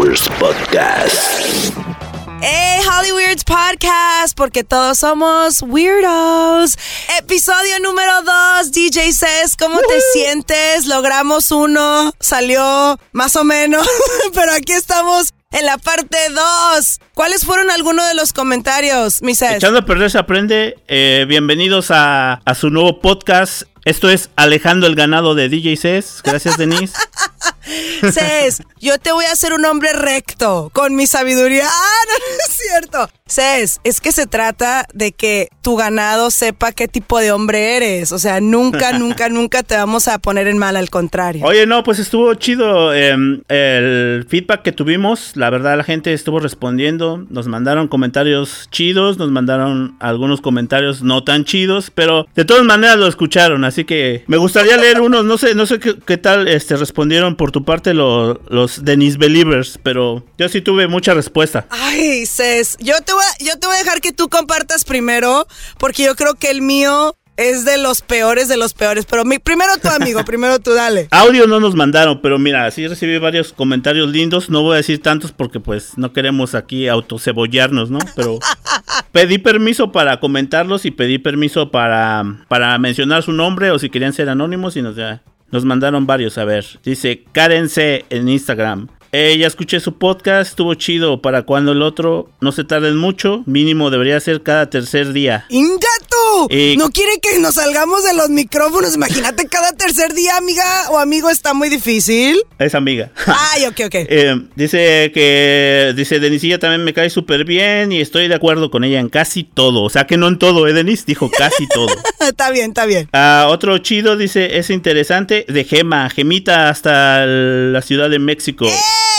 Hollywood Podcast. Hey, Hollywood Podcast, porque todos somos weirdos. Episodio número 2, DJ Says, ¿cómo te sientes? Logramos uno, salió más o menos, pero aquí estamos en la parte 2. ¿Cuáles fueron algunos de los comentarios, mi Cés? Echando a perder se aprende. Eh, bienvenidos a, a su nuevo podcast. Esto es Alejando el ganado de DJ Cés. Gracias, Denise. Cés, yo te voy a hacer un hombre recto con mi sabiduría. Ah, no, no es cierto. Cés, es que se trata de que tu ganado sepa qué tipo de hombre eres. O sea, nunca, nunca, nunca te vamos a poner en mal, al contrario. Oye, no, pues estuvo chido eh, el feedback que tuvimos. La verdad, la gente estuvo respondiendo. Nos mandaron comentarios chidos, nos mandaron algunos comentarios no tan chidos, pero de todas maneras lo escucharon. Así que me gustaría leer unos. No sé, no sé qué, qué tal este, respondieron por tu parte lo- los Denise Believers, pero yo sí tuve mucha respuesta. Ay, Cés, yo te, voy a, yo te voy a dejar que tú compartas primero, porque yo creo que el mío es de los peores de los peores. Pero mi, primero tu amigo, primero tú, dale. Audio no nos mandaron, pero mira, sí recibí varios comentarios lindos. No voy a decir tantos porque pues no queremos aquí autocebollarnos, ¿no? Pero pedí permiso para comentarlos y pedí permiso para, para mencionar su nombre o si querían ser anónimos y nos, ya- nos mandaron varios. A ver, dice Karen en Instagram. Eh, ya escuché su podcast, estuvo chido. Para cuando el otro no se tarden mucho, mínimo debería ser cada tercer día. ¡Ingato! Eh, no quiere que nos salgamos de los micrófonos. Imagínate cada tercer día, amiga o amigo, está muy difícil. Es amiga. Ay, ok, ok. Eh, dice que dice Denisilla también me cae súper bien y estoy de acuerdo con ella en casi todo. O sea que no en todo, ¿eh, Denis? Dijo casi todo. está bien, está bien. Ah, otro chido dice, es interesante, de Gema, Gemita hasta la Ciudad de México.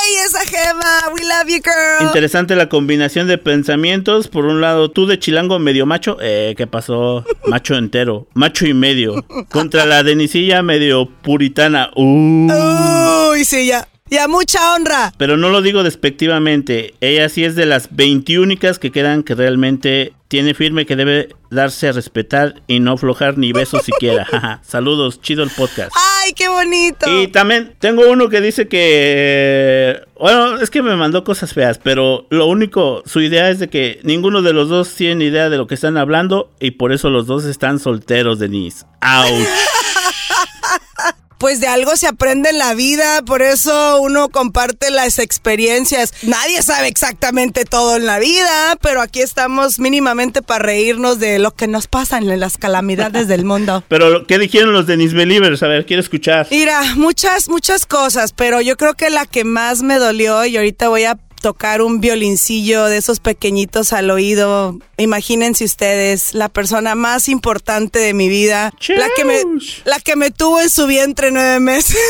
¡Ey, esa gema! We love you, girl. Interesante la combinación de pensamientos. Por un lado, tú de chilango medio macho. Eh, ¿qué pasó? Macho entero. Macho y medio. Contra la Denisilla medio puritana. Uh. Uy, sí, ya. Ya, mucha honra. Pero no lo digo despectivamente. Ella sí es de las 20 únicas que quedan que realmente tiene firme que debe darse a respetar y no aflojar ni besos siquiera. Saludos, chido el podcast. ¡Ay, qué bonito! Y también tengo uno que dice que... Bueno, es que me mandó cosas feas, pero lo único, su idea es de que ninguno de los dos tiene idea de lo que están hablando y por eso los dos están solteros, Denise. ¡Auch! Pues de algo se aprende en la vida, por eso uno comparte las experiencias. Nadie sabe exactamente todo en la vida, pero aquí estamos mínimamente para reírnos de lo que nos pasa en las calamidades del mundo. Pero, ¿qué dijeron los Denise Believers? A ver, quiero escuchar. Mira, muchas, muchas cosas, pero yo creo que la que más me dolió y ahorita voy a tocar un violincillo de esos pequeñitos al oído. Imagínense ustedes, la persona más importante de mi vida, la que me, la que me tuvo en su vientre nueve meses.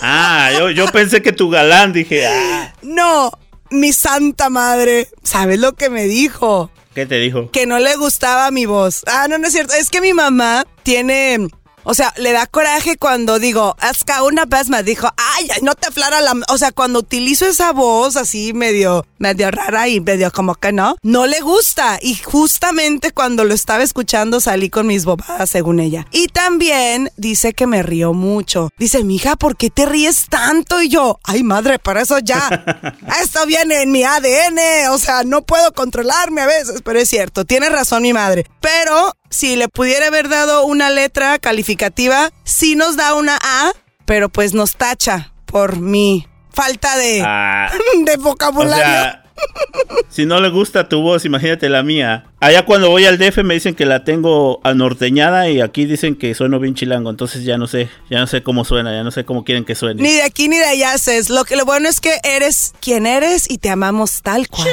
Ah, yo, yo pensé que tu galán, dije, ah, no, mi santa madre, ¿sabes lo que me dijo? ¿qué te dijo? que no le gustaba mi voz. Ah, no, no es cierto. Es que mi mamá tiene. O sea, le da coraje cuando digo, que una vez me dijo, ay, ay, no te aflara la... O sea, cuando utilizo esa voz así medio, medio rara y medio como que no, no le gusta. Y justamente cuando lo estaba escuchando salí con mis bobadas, según ella. Y también dice que me río mucho. Dice, mija, ¿por qué te ríes tanto? Y yo, ay, madre, para eso ya. Esto viene en mi ADN. O sea, no puedo controlarme a veces, pero es cierto. Tiene razón mi madre. Pero si le pudiera haber dado una letra calificativa, sí nos da una A, pero pues nos tacha por mi falta de, Ah, de o vocabulario. sea, si no le gusta tu voz, imagínate la mía. Allá cuando voy al DF me dicen que la tengo anorteñada y aquí dicen que sueno bien chilango. Entonces ya no sé, ya no sé cómo suena, ya no sé cómo quieren que suene. Ni de aquí ni de allá, Cés. Lo que lo bueno es que eres quien eres y te amamos tal cual.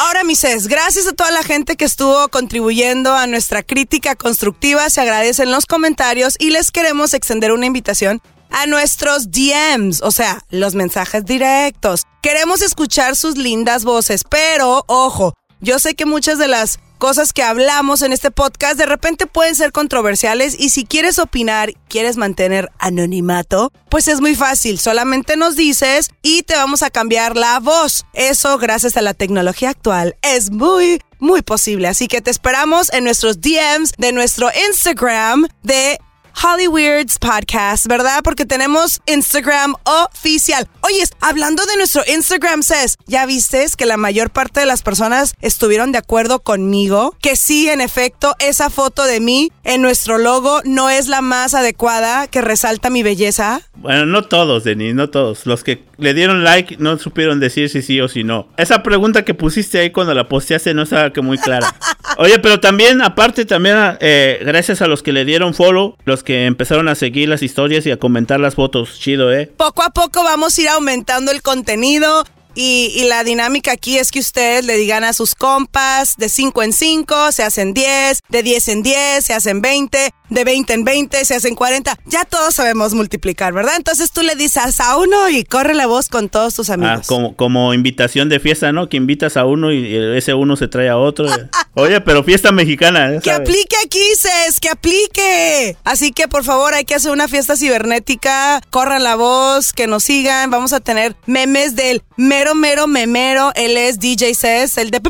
Ahora, mi Cés, gracias a toda la gente que estuvo contribuyendo a nuestra crítica constructiva. Se agradecen los comentarios y les queremos extender una invitación a nuestros DMs, o sea, los mensajes directos. Queremos escuchar sus lindas voces, pero ojo, yo sé que muchas de las cosas que hablamos en este podcast de repente pueden ser controversiales y si quieres opinar, quieres mantener anonimato, pues es muy fácil, solamente nos dices y te vamos a cambiar la voz. Eso gracias a la tecnología actual es muy muy posible, así que te esperamos en nuestros DMs de nuestro Instagram de Hollyweird's Podcast, ¿verdad? Porque tenemos Instagram oficial. Oye, hablando de nuestro Instagram, Cés, ¿ya viste que la mayor parte de las personas estuvieron de acuerdo conmigo? Que sí, en efecto, esa foto de mí en nuestro logo no es la más adecuada que resalta mi belleza. Bueno, no todos, Denis, no todos. Los que le dieron like no supieron decir si sí o si no. Esa pregunta que pusiste ahí cuando la posteaste no estaba que muy clara. Oye, pero también, aparte, también, eh, gracias a los que le dieron follow, los que empezaron a seguir las historias y a comentar las fotos. Chido, ¿eh? Poco a poco vamos a ir aumentando el contenido. Y, la dinámica aquí es que ustedes le digan a sus compas de 5 en 5, se hacen 10, de 10 en 10, se hacen 20, de 20 en 20, se hacen 40. Ya todos sabemos multiplicar, ¿verdad? Entonces tú le dices a uno y corre la voz con todos tus amigos. Ah, como, como invitación de fiesta, ¿no? Que invitas a uno y ese uno se trae a otro. Oye, pero fiesta mexicana. Que aplique aquí, Cés, que aplique. Así que por favor hay que hacer una fiesta cibernética. Corran la voz, que nos sigan. Vamos a tener memes del mero, mero, memero. Él es DJ Cés, el de...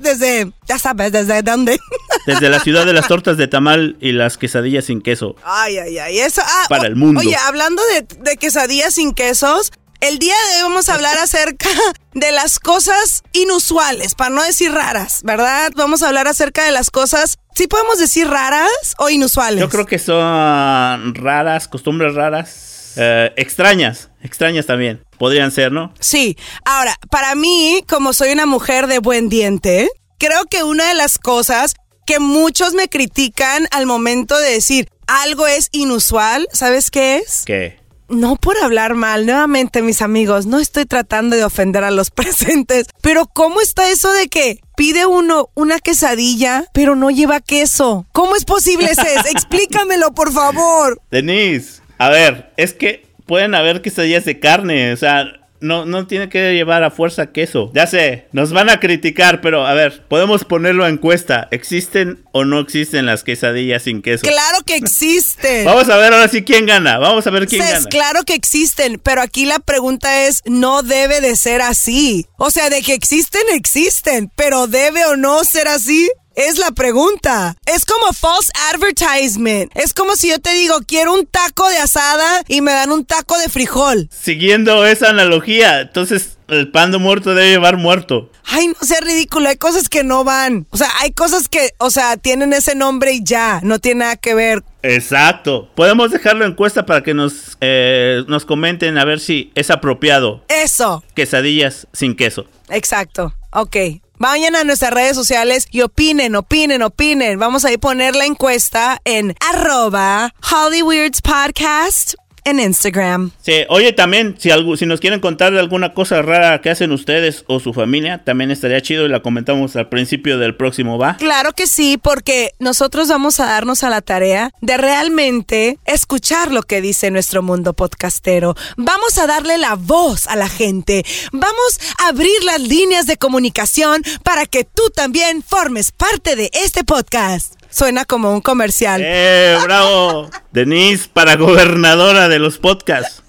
Desde, ya sabes, desde dónde. Desde la ciudad de las tortas de tamal y las quesadillas sin queso. Ay, ay, ay. Eso, ah, para el mundo. Oye, hablando de, quesadillas sin quesos, el día de hoy vamos a hablar acerca de las cosas inusuales, para no decir raras, ¿verdad? Vamos a hablar acerca de las cosas, ¿sí podemos decir raras o inusuales? Yo creo que son raras, costumbres raras, eh, extrañas, extrañas también. Podrían ser, ¿no? Sí. Ahora, para mí, como soy una mujer de buen diente, creo que una de las cosas que muchos me critican al momento de decir algo es inusual, ¿sabes qué es? ¿Qué? No por hablar mal, nuevamente mis amigos, no estoy tratando de ofender a los presentes, pero ¿cómo está eso de que pide uno una quesadilla, pero no lleva queso? ¿Cómo es posible, eso? Explícamelo, por favor. Denise, a ver, es que pueden haber quesadillas de carne, o sea, no, no tiene que llevar a fuerza queso. Ya sé, nos van a criticar, pero a ver, podemos ponerlo en encuesta. ¿Existen o no existen las quesadillas sin queso? Claro que existen. Vamos a ver ahora sí quién gana. Vamos a ver quién gana. Claro que existen, pero aquí la pregunta es, no debe de ser así. O sea, de que existen, existen, pero debe o no ser así. Es la pregunta. Es como false advertisement. Es como si yo te digo, quiero un taco de asada y me dan un taco de frijol. Siguiendo esa analogía, entonces el pan de muerto debe llevar muerto. Ay, no sea ridículo, hay cosas que no van. O sea, hay cosas que, o sea, tienen ese nombre y ya, no tiene nada que ver. Exacto. Podemos dejarlo en encuesta para que nos, eh, nos comenten a ver si es apropiado. Eso. Quesadillas sin queso. Exacto. Ok. Vayan a nuestras redes sociales y opinen, opinen, opinen. Vamos a ir poner la encuesta en arroba Hollyweirds Podcast en Instagram. Sí, oye, también, si, algo, si nos quieren contar de alguna cosa rara que hacen ustedes o su familia, también estaría chido y la comentamos al principio del próximo, ¿va? Claro que sí, porque nosotros vamos a darnos a la tarea de realmente escuchar lo que dice nuestro mundo podcastero. Vamos a darle la voz a la gente. Vamos a abrir las líneas de comunicación para que tú también formes parte de este podcast. Suena como un comercial. ¡Eh, bravo! Denise para gobernadora de los podcasts.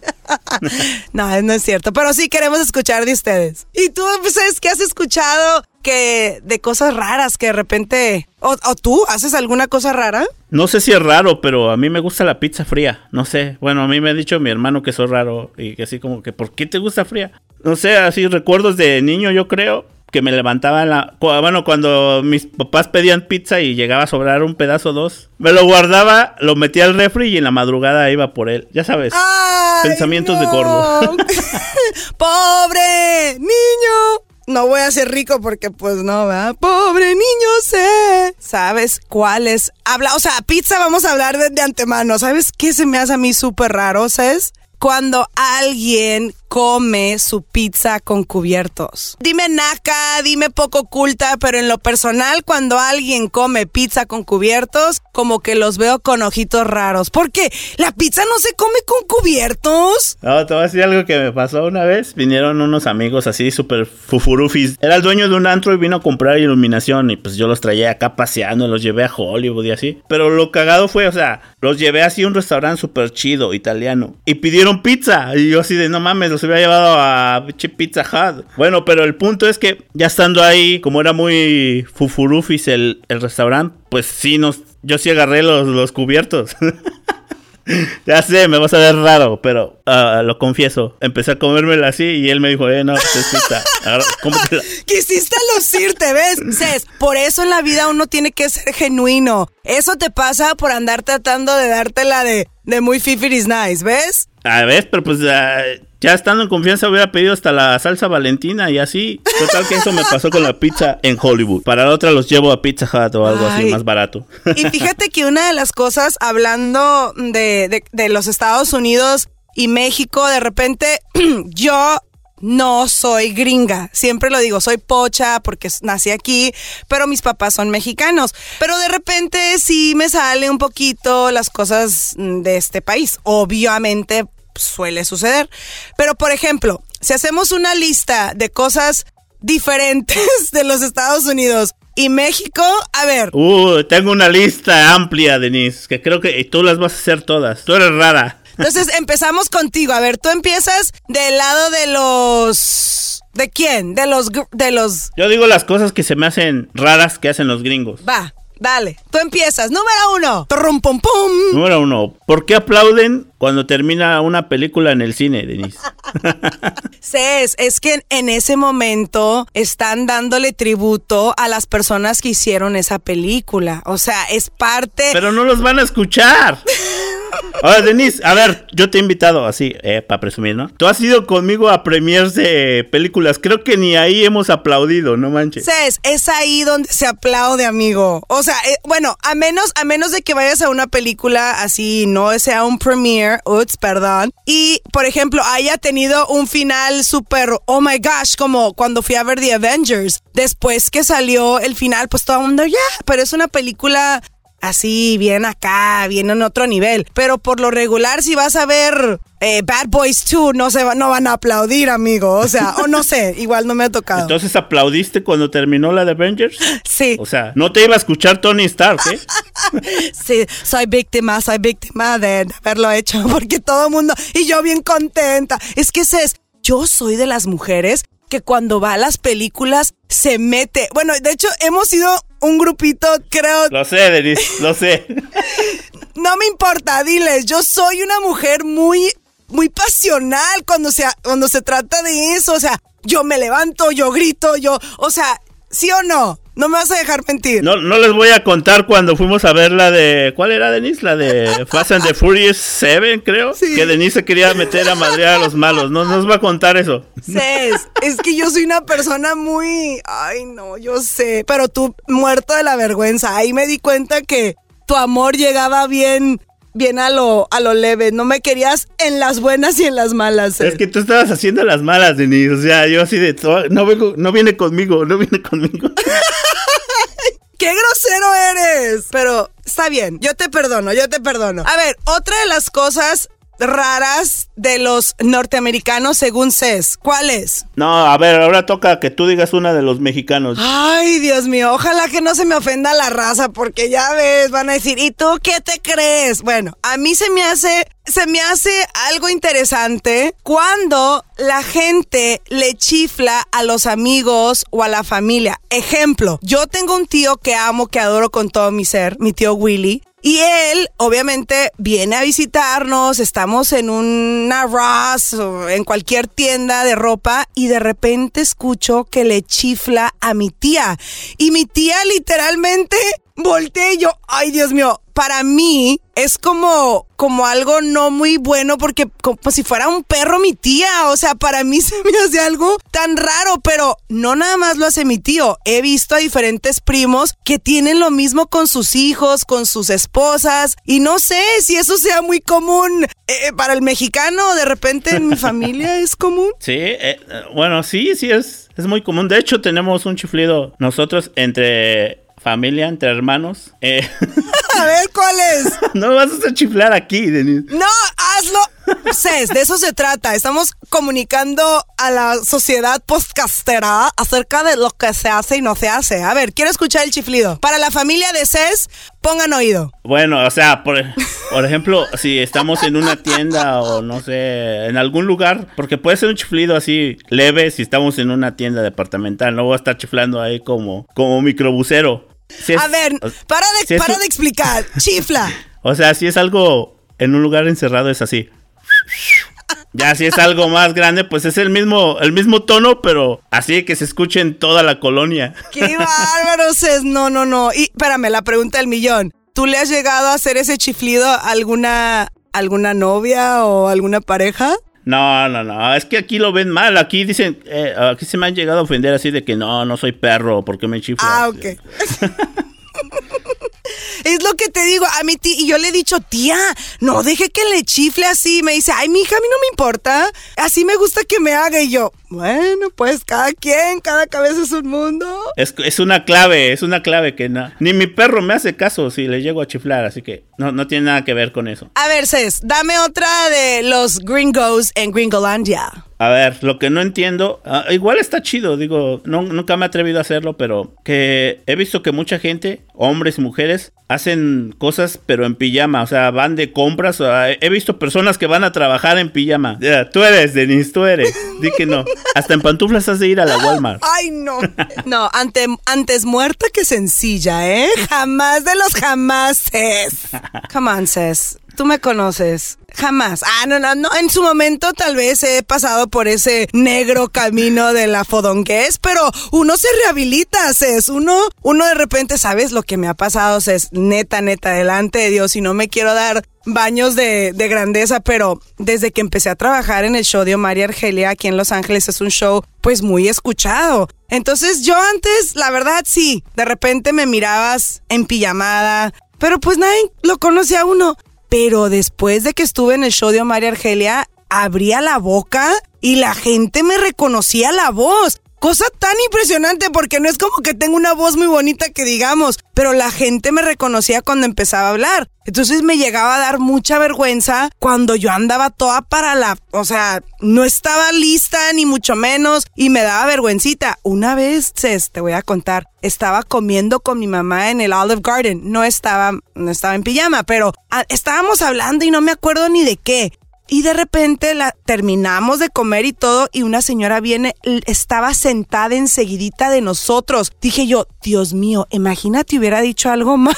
no, no es cierto, pero sí queremos escuchar de ustedes. ¿Y tú, pues, sabes qué has escuchado que de cosas raras que de repente... O, ¿O tú haces alguna cosa rara? No sé si es raro, pero a mí me gusta la pizza fría. No sé. Bueno, a mí me ha dicho mi hermano que soy raro y que así como que, ¿por qué te gusta fría? No sé, así recuerdos de niño, yo creo que me levantaba la... Bueno, cuando mis papás pedían pizza y llegaba a sobrar un pedazo o dos, me lo guardaba, lo metía al refri y en la madrugada iba por él. Ya sabes, pensamientos de gordo. ¡Pobre niño! No voy a ser rico porque pues no, ¿verdad? Pobre niño sé. ¿Sabes cuáles? Habla, o sea, pizza vamos a hablar de, de antemano. ¿Sabes qué se me hace a mí súper raro, ¿sabes? Cuando alguien come su pizza con cubiertos. Dime naca, dime poco oculta, pero en lo personal cuando alguien come pizza con cubiertos, como que los veo con ojitos raros. Porque la pizza no se come con cubiertos. No, te voy a decir algo que me pasó una vez. Vinieron unos amigos así súper fufurufis. Era el dueño de un antro y vino a comprar iluminación y pues yo los traía acá paseando, los llevé a Hollywood y así. Pero lo cagado fue, o sea, los llevé así a un restaurante súper chido, italiano. Y pidieron pizza. Y yo así de, no mames, los se había llevado a Pizza Hut. Bueno, pero el punto es que ya estando ahí, como era muy fufurufis el, el restaurante, pues sí nos yo sí agarré los, los cubiertos. ya sé, me vas a ver raro, pero uh, lo confieso. Empecé a comérmela así y él me dijo, eh, no, pues es pizza. Ahora. Quisiste lucirte, ¿ves? Cés, por eso en la vida uno tiene que ser genuino. Eso te pasa por andar tratando de dártela de, de muy fifiris nice, ¿ves? A ver, pero pues ah, ya estando en confianza hubiera pedido hasta la salsa valentina y así. Total que eso me pasó con la pizza en Hollywood. Para la otra los llevo a Pizza Hut o algo así más barato. Y fíjate que una de las cosas, hablando de, de- de los Estados Unidos y México, de repente yo no soy gringa. Siempre lo digo, soy pocha porque nací aquí, pero mis papás son mexicanos. Pero de repente sí me sale un poquito las cosas de este país. Obviamente suele suceder. Pero por ejemplo, si hacemos una lista de cosas diferentes de los Estados Unidos y México, a ver, Uh, tengo una lista amplia, Denise, que creo que tú las vas a hacer todas. Tú eres rara. Entonces empezamos contigo. A ver, tú empiezas del lado de los. ¿De quién? De los. De los. Yo digo las cosas que se me hacen raras que hacen los gringos. Va, dale. Tú empiezas. Número uno. Trum, pum, pum. Número uno, ¿por qué aplauden cuando termina una película en el cine, Denise? Cés, es que en, en ese momento están dándole tributo a las personas que hicieron esa película. O sea, es parte. Pero no los van a escuchar. Ahora, Denise, a ver, yo te he invitado así, eh, para presumir, ¿no? Tú has ido conmigo a premiers de películas. Creo que ni ahí hemos aplaudido, no manches. Cés, es ahí donde se aplaude, amigo. O sea, eh, bueno, a menos, a menos de que vayas a una película así, no sea un premiere, ups, perdón. Y, por ejemplo, haya tenido un final súper, oh my gosh, como cuando fui a ver The Avengers. Después que salió el final, pues todo el mundo, ya, pero es una película así, bien acá, bien en otro nivel. Pero por lo regular, si vas a ver eh, Bad Boys 2, no, se va- no van a aplaudir, amigo. O sea, o no sé, igual no me ha tocado. Entonces aplaudiste cuando terminó la de Avengers. sí. O sea, no te iba a escuchar Tony Stark, ¿eh? Sí, soy víctima, soy víctima de haberlo hecho, porque todo el mundo, y yo bien contenta. Es que es, yo soy de las mujeres que cuando va a las películas se mete. Bueno, de hecho, hemos sido un grupito, creo, Lo sé, Denise, lo sé. no me importa, diles, yo soy una mujer muy, muy pasional cuando se, cuando se trata de eso. O sea, yo me levanto, yo grito, yo, o sea, ¿sí o no? No me vas a dejar mentir. No, no les voy a contar cuando fuimos a ver la de. ¿Cuál era, Denise? La de Fast and the Furious 7, creo. Sí. Que Denise se quería meter a madrear a los malos. No nos va a contar eso. Cés, es que yo soy una persona muy... Ay, no, yo sé. Pero tú, muerto de la vergüenza. Ahí me di cuenta que tu amor llegaba bien, bien a lo, a lo leve. No me querías en las buenas y en las malas. Es que tú estabas haciendo las malas, Denise. O sea, yo así de. "To- No, vengo, no viene conmigo, no viene conmigo. ¡Qué grosero eres! Pero está bien, yo te perdono, yo te perdono. A ver, otra de las cosas raras de los norteamericanos según CES, ¿cuál es? No, a ver, ahora toca que tú digas una de los mexicanos. Ay, Dios mío, ojalá que no se me ofenda la raza, porque ya ves, van a decir, ¿y tú qué te crees? Bueno, a mí se me hace, se me hace algo interesante cuando la gente le chifla a los amigos o a la familia. Ejemplo, yo tengo un tío que amo, que adoro con todo mi ser, mi tío Willy. Y él, obviamente, viene a visitarnos, estamos en una Ross en cualquier tienda de ropa y de repente escucho que le chifla a mi tía. Y mi tía literalmente volteé y yo, ay Dios mío, para mí es como, como algo no muy bueno porque como si fuera un perro mi tía, o sea, para mí se me hace algo tan raro, pero no nada más lo hace mi tío, he visto a diferentes primos que tienen lo mismo con sus hijos, con sus esposas, y no sé si eso sea muy común eh, para el mexicano, de repente en mi familia es común. Sí, eh, eh, bueno, sí, sí, es, es muy común. De hecho, tenemos un chiflido nosotros entre familia, entre hermanos. Eh, A ver cuál es. no vas a hacer chiflar aquí, Denise. No, hazlo. Cés, de eso se trata. Estamos comunicando a la sociedad podcastera acerca de lo que se hace y no se hace. A ver, quiero escuchar el chiflido. Para la familia de Cés, pongan oído. Bueno, o sea, por, por ejemplo, si estamos en una tienda o no sé, en algún lugar, porque puede ser un chiflido así leve si estamos en una tienda departamental, no voy a estar chiflando ahí como, como microbusero. Si es- A ver, para de, si es para un- de explicar. Chifla. O sea, si es algo en un lugar encerrado es así. Ya si es algo más grande, pues es el mismo, el mismo tono, pero así que se escuche en toda la colonia. Qué bárbaro, Cés. No, no, no. Y espérame, la pregunta del millón. ¿Tú le has llegado a hacer ese chiflido a alguna, alguna novia o alguna pareja? No, no, no, es que aquí lo ven mal. Aquí dicen, eh, aquí se me han llegado a ofender así de que no, no soy perro, porque me chiflas? Ah, ok. Es lo que te digo, a mi tía, y yo le he dicho, tía, no deje que le chifle así. Me dice, ay, mi hija, a mí no me importa. Así me gusta que me haga. Y yo, bueno, pues cada quien, cada cabeza es un mundo. Es, es una clave, es una clave que no, ni mi perro me hace caso si le llego a chiflar, así que no, no tiene nada que ver con eso. A ver, Cés, dame otra de los gringos en Gringolandia. A ver, lo que no entiendo, ah, igual está chido, digo, no, nunca me he atrevido a hacerlo, pero que he visto que mucha gente, hombres y mujeres, hacen cosas pero en pijama, o sea, van de compras, o sea, he visto personas que van a trabajar en pijama. Ya, tú eres, Denise, tú eres, di que no. Hasta en pantuflas has de ir a la Walmart. Ay, no. No, ante, antes muerta que sencilla, ¿eh? Jamás de los jamases. Come on, Cés. Tú me conoces. Jamás. Ah, no, no, no. En su momento tal vez he pasado por ese negro camino de la fodonguez, pero uno se rehabilita, Cés. Uno, uno de repente, ¿sabes lo que me ha pasado, Cés? Neta, neta, delante de Dios. Y no me quiero dar baños de, de grandeza, pero desde que empecé a trabajar en el show de María Argelia aquí en Los Ángeles es un show pues muy escuchado. Entonces yo antes, la verdad sí, de repente me mirabas en pijamada, pero pues nadie lo conocía a uno. Pero después de que estuve en el show de María Argelia, abría la boca y la gente me reconocía la voz. Cosa tan impresionante porque no es como que tengo una voz muy bonita que digamos, pero la gente me reconocía cuando empezaba a hablar. Entonces me llegaba a dar mucha vergüenza cuando yo andaba toda para la, o sea, no estaba lista ni mucho menos y me daba vergüencita. Una vez, te voy a contar, estaba comiendo con mi mamá en el Olive Garden. No estaba, no estaba en pijama, pero ah, estábamos hablando y no me acuerdo ni de qué. Y de repente la terminamos de comer y todo y una señora viene, estaba sentada enseguidita de nosotros. Dije yo, Dios mío, imagínate hubiera dicho algo malo,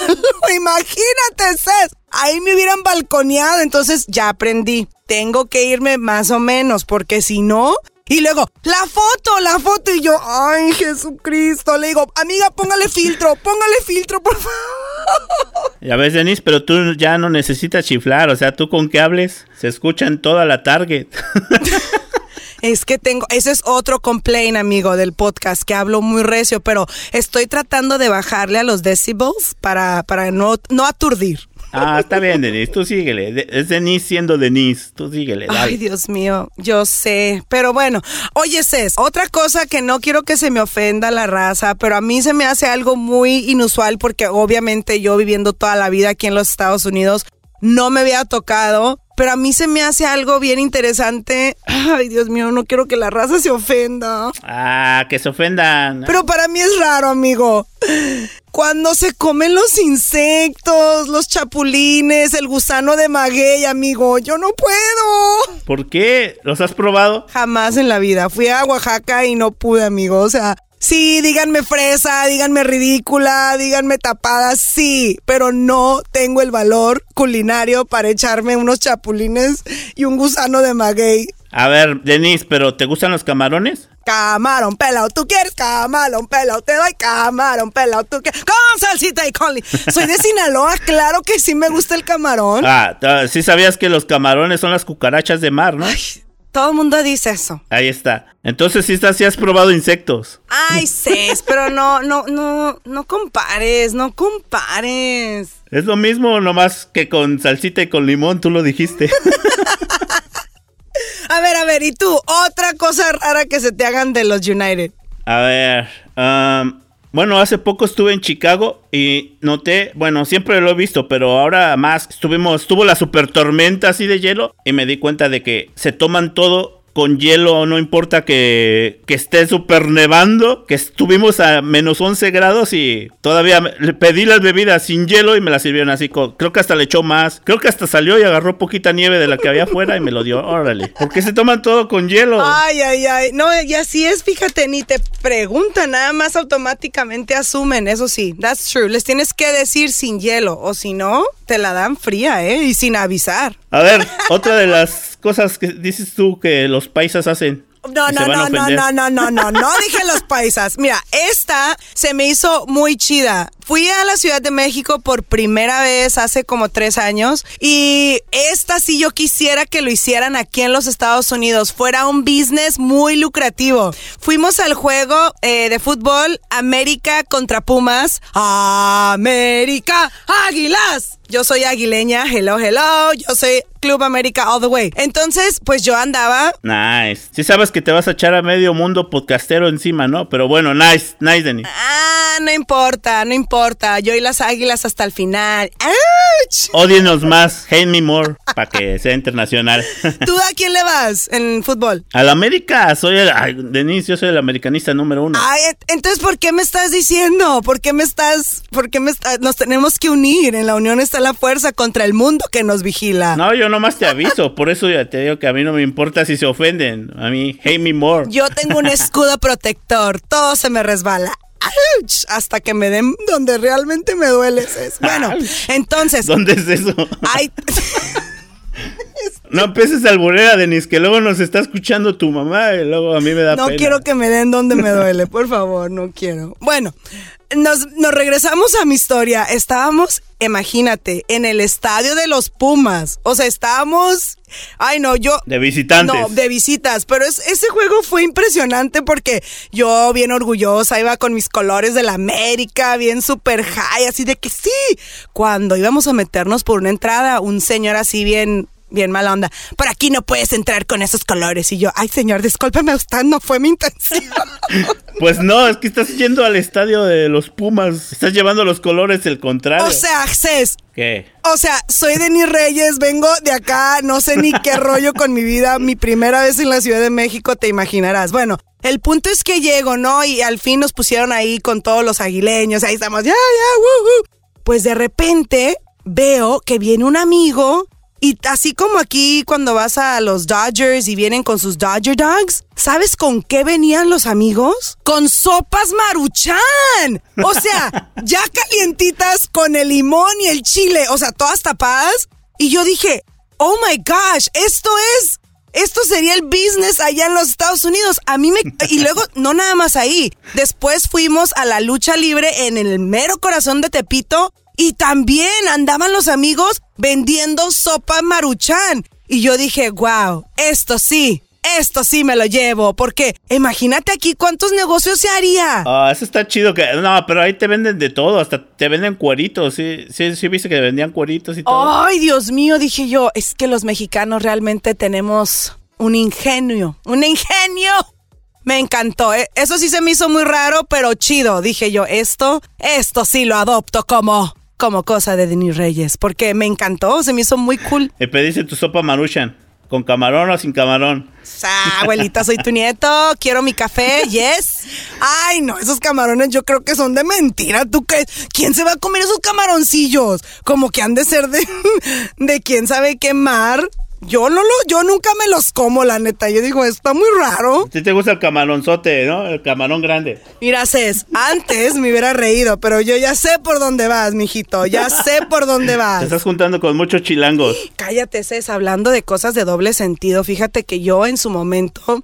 imagínate, Cés. Ahí me hubieran balconeado, entonces ya aprendí. Tengo que irme más o menos porque si no... Y luego, la foto, la foto. Y yo, ay, Jesucristo. Le digo, amiga, póngale filtro, póngale filtro, por favor. Ya ves, Denise, pero tú ya no necesitas chiflar, o sea, tú con que hables, se escucha en toda la target. Es que tengo, ese es otro complaint, amigo, del podcast, que hablo muy recio, pero estoy tratando de bajarle a los decibels para, para no, no aturdir. Ah, está bien, Denise, tú síguele. Es Denise siendo Denise, tú síguele, dale. Ay, Dios mío, yo sé. Pero bueno, oye, Cés, otra cosa que no quiero que se me ofenda la raza, pero a mí se me hace algo muy inusual porque obviamente yo viviendo toda la vida aquí en los Estados Unidos no me había tocado. Pero a mí se me hace algo bien interesante. Ay, Dios mío, no quiero que la raza se ofenda. Ah, que se ofendan. Pero para mí es raro, amigo. Cuando se comen los insectos, los chapulines, el gusano de maguey, amigo, yo no puedo. ¿Por qué? ¿Los has probado? Jamás en la vida. Fui a Oaxaca y no pude, amigo. O sea, sí, díganme fresa, díganme ridícula, díganme tapada, sí, pero no tengo el valor culinario para echarme unos chapulines y un gusano de maguey. A ver, Denise, ¿pero te gustan los camarones? Camarón pelado, tú quieres camarón pelado, te doy camarón pelado, tú quieres con salsita y con Soy de Sinaloa, claro que sí me gusta el camarón. Ah, sí sabías que los camarones son las cucarachas de mar, ¿no? Todo el mundo dice eso. Ahí está. Entonces sí, estás, sí has probado insectos. Ay, Cés, pero no, no, no, no compares, no compares. Es lo mismo, nomás que con salsita y con limón, tú lo dijiste. A ver, a ver, ¿y tú? Otra cosa rara que se te hagan de los United. A ver, am, bueno, hace poco estuve en Chicago y noté, bueno, siempre lo he visto, pero ahora más, estuvimos, estuvo la super tormenta así de hielo y me di cuenta de que se toman todo con hielo, no importa que, que esté súper nevando, que estuvimos a menos 11 grados y todavía le pedí las bebidas sin hielo y me las sirvieron así. Creo que hasta le echó más. Creo que hasta salió y agarró poquita nieve de la que había afuera y me lo dio. Órale. ¿Por qué se toman todo con hielo? Ay, ay, ay. No, y así es, fíjate, ni te preguntan, nada más automáticamente asumen. Eso sí, that's true. Les tienes que decir sin hielo o si no, te la dan fría, ¿eh? Y sin avisar. A ver, otra de las cosas que dices tú que los paisas hacen. No, no, no, no, no, no, no, no, no dije los paisas. Mira, esta se me hizo muy chida. Fui a la Ciudad de México por primera vez hace como tres años y esta sí yo quisiera que lo hicieran aquí en los Estados Unidos. Fuera un business muy lucrativo. Fuimos al juego eh, de fútbol América contra Pumas. América, Águilas. Yo soy aguileña, hello, hello. Yo soy Club América all the way. Entonces, pues yo andaba. Nice. Si sabes que te vas a echar a medio mundo podcastero encima, ¿no? Pero bueno, nice, nice, Denny. Ah, no importa, no importa. Yo y las águilas hasta el final. ¡Auch! Odienos más, hate me more, para que sea internacional. ¿Tú a quién le vas en fútbol? Al América, soy el. Ay, Denise, yo soy el americanista número uno. Ay, entonces, ¿por qué me estás diciendo? ¿Por qué me estás.? ¿Por qué me estás.? Nos tenemos que unir. En la unión está la fuerza contra el mundo que nos vigila. No, yo nomás te aviso. Por eso ya te digo que a mí no me importa si se ofenden. A mí, hate me more. Yo tengo un escudo protector. Todo se me resbala. ¡Auch! Hasta que me den donde realmente me duele. es- Bueno, entonces. ¿Dónde es eso? No empieces a alburear, Denis, que luego nos está escuchando tu mamá y luego a mí me da no pena. quiero que me den donde me duele, por favor, no quiero. Bueno, nos, nos regresamos a mi historia. Estábamos, imagínate, en el estadio de los Pumas. O sea, estábamos. Ay, no, yo. De visitantes. No, de visitas, pero es- ese juego fue impresionante porque yo bien orgullosa iba con mis colores de la América, bien super high, así de que sí. Cuando íbamos a meternos por una entrada, un señor así bien bien mala onda. Por aquí no puedes entrar con esos colores y yo, ay, señor, discúlpeme usted, no fue mi intención. Pues no, es que estás yendo al estadio de los Pumas. Estás llevando los colores el contrario. o sea, Access, ¿Qué? O sea, soy Denis Reyes, vengo de acá, no sé ni qué rollo con mi vida, mi primera vez en la Ciudad de México, te imaginarás. Bueno, el punto es que llego, ¿no? Y al fin nos pusieron ahí con todos los aguileños, ahí estamos, ya, ya, woo. Pues de repente veo que viene un amigo y así como aquí cuando vas a los Dodgers y vienen con sus Dodger Dogs, ¿sabes con qué venían los amigos? Con sopas maruchan. O sea, ya calientitas con el limón y el chile, o sea, todas tapadas. Y yo dije, oh my gosh, esto es esto sería el business allá en los Estados Unidos. A mí me... Y luego, no nada más ahí. Después fuimos a la lucha libre en el mero corazón de Tepito y también andaban los amigos vendiendo sopa maruchan. Y yo dije, wow, esto sí, esto sí me lo llevo. Porque imagínate aquí cuántos negocios se haría. Ah, eso está chido que. No, pero ahí te venden de todo, hasta te venden cueritos. Sí, sí, sí viste que vendían cueritos y todo. Ay, Dios mío, dije yo, es que los mexicanos realmente tenemos un ingenio, un ingenio. Me encantó, ¿eh? eso sí se me hizo muy raro, pero chido. Dije yo, esto, esto sí lo adopto como, como cosa de Denis Reyes, porque me encantó, se me hizo muy cool. Le pediste tu sopa maruchan. ¿Con camarón o sin camarón? Ah, abuelita, soy tu nieto, quiero mi café, yes. Ay, no, esos camarones yo creo que son de mentira. ¿Tú qué? ¿Quién se va a comer esos camaroncillos? Como que han de ser de, de quién sabe qué mar. Yo no lo, yo nunca me los como, la neta. Yo digo, está muy raro. ¿A ti te gusta el camaronzote, no? El camarón grande. Mira, Cés, antes me hubiera reído, pero yo ya sé por dónde vas, mijito. Ya sé por dónde Te vas. estás juntando con muchos chilangos. Cállate, Cés, hablando de cosas de doble sentido. Fíjate que yo en su momento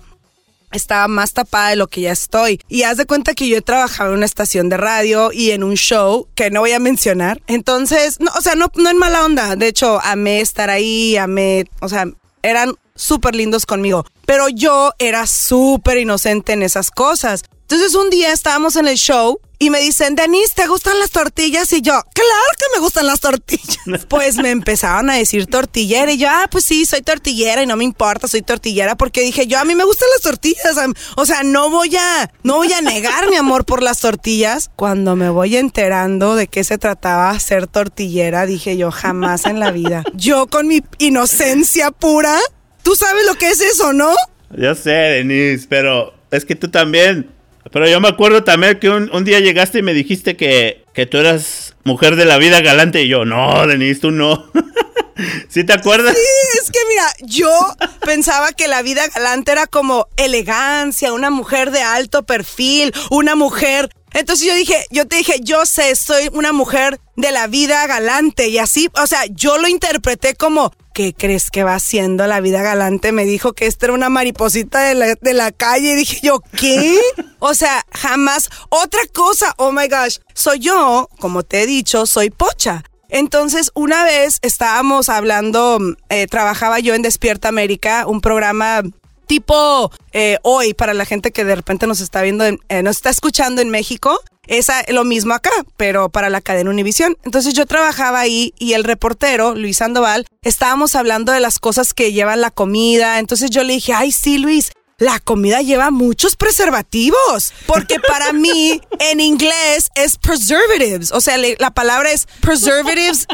estaba más tapada de lo que ya estoy. Y haz de cuenta que yo he trabajado en una estación de radio y en un show que no voy a mencionar. Entonces, no, o sea, no, no en mala onda. De hecho, amé estar ahí, amé, o sea, eran súper lindos conmigo. Pero yo era súper inocente en esas cosas. Entonces un día estábamos en el show y me dicen, Denise, ¿te gustan las tortillas? Y yo, claro que me gustan las tortillas. Pues me empezaron a decir tortillera y yo, ah, pues sí, soy tortillera y no me importa, soy tortillera porque dije yo, a mí me gustan las tortillas. O sea, no voy a, no voy a negar mi amor por las tortillas. Cuando me voy enterando de qué se trataba ser tortillera, dije yo, jamás en la vida. Yo con mi inocencia pura, ¿tú sabes lo que es eso, no? Yo sé, Denise, pero es que tú también. Pero yo me acuerdo también que un, un día llegaste y me dijiste que, que tú eras mujer de la vida galante y yo, no, Denise, tú no. ¿Sí te acuerdas? Sí, es que mira, yo pensaba que la vida galante era como elegancia, una mujer de alto perfil, una mujer. Entonces yo dije, yo te dije, yo sé, soy una mujer de la vida galante y así, o sea, yo lo interpreté como, ¿qué crees que va haciendo la vida galante? Me dijo que esta era una mariposita de la, de la calle y dije yo, ¿qué? O sea, jamás. Otra cosa, oh my gosh, soy yo, como te he dicho, soy pocha. Entonces, una vez estábamos hablando, eh, trabajaba yo en Despierta América, un programa tipo eh, hoy para la gente que de repente nos está viendo, en- eh, nos está escuchando en México. Es lo mismo acá, pero para la cadena Univisión. Entonces yo trabajaba ahí y el reportero, Luis Sandoval, estábamos hablando de las cosas que llevan la comida. Entonces yo le dije, ay, sí, Luis, la comida lleva muchos preservativos. Porque para mí, en inglés, es preservatives. O sea, la palabra es preservatives.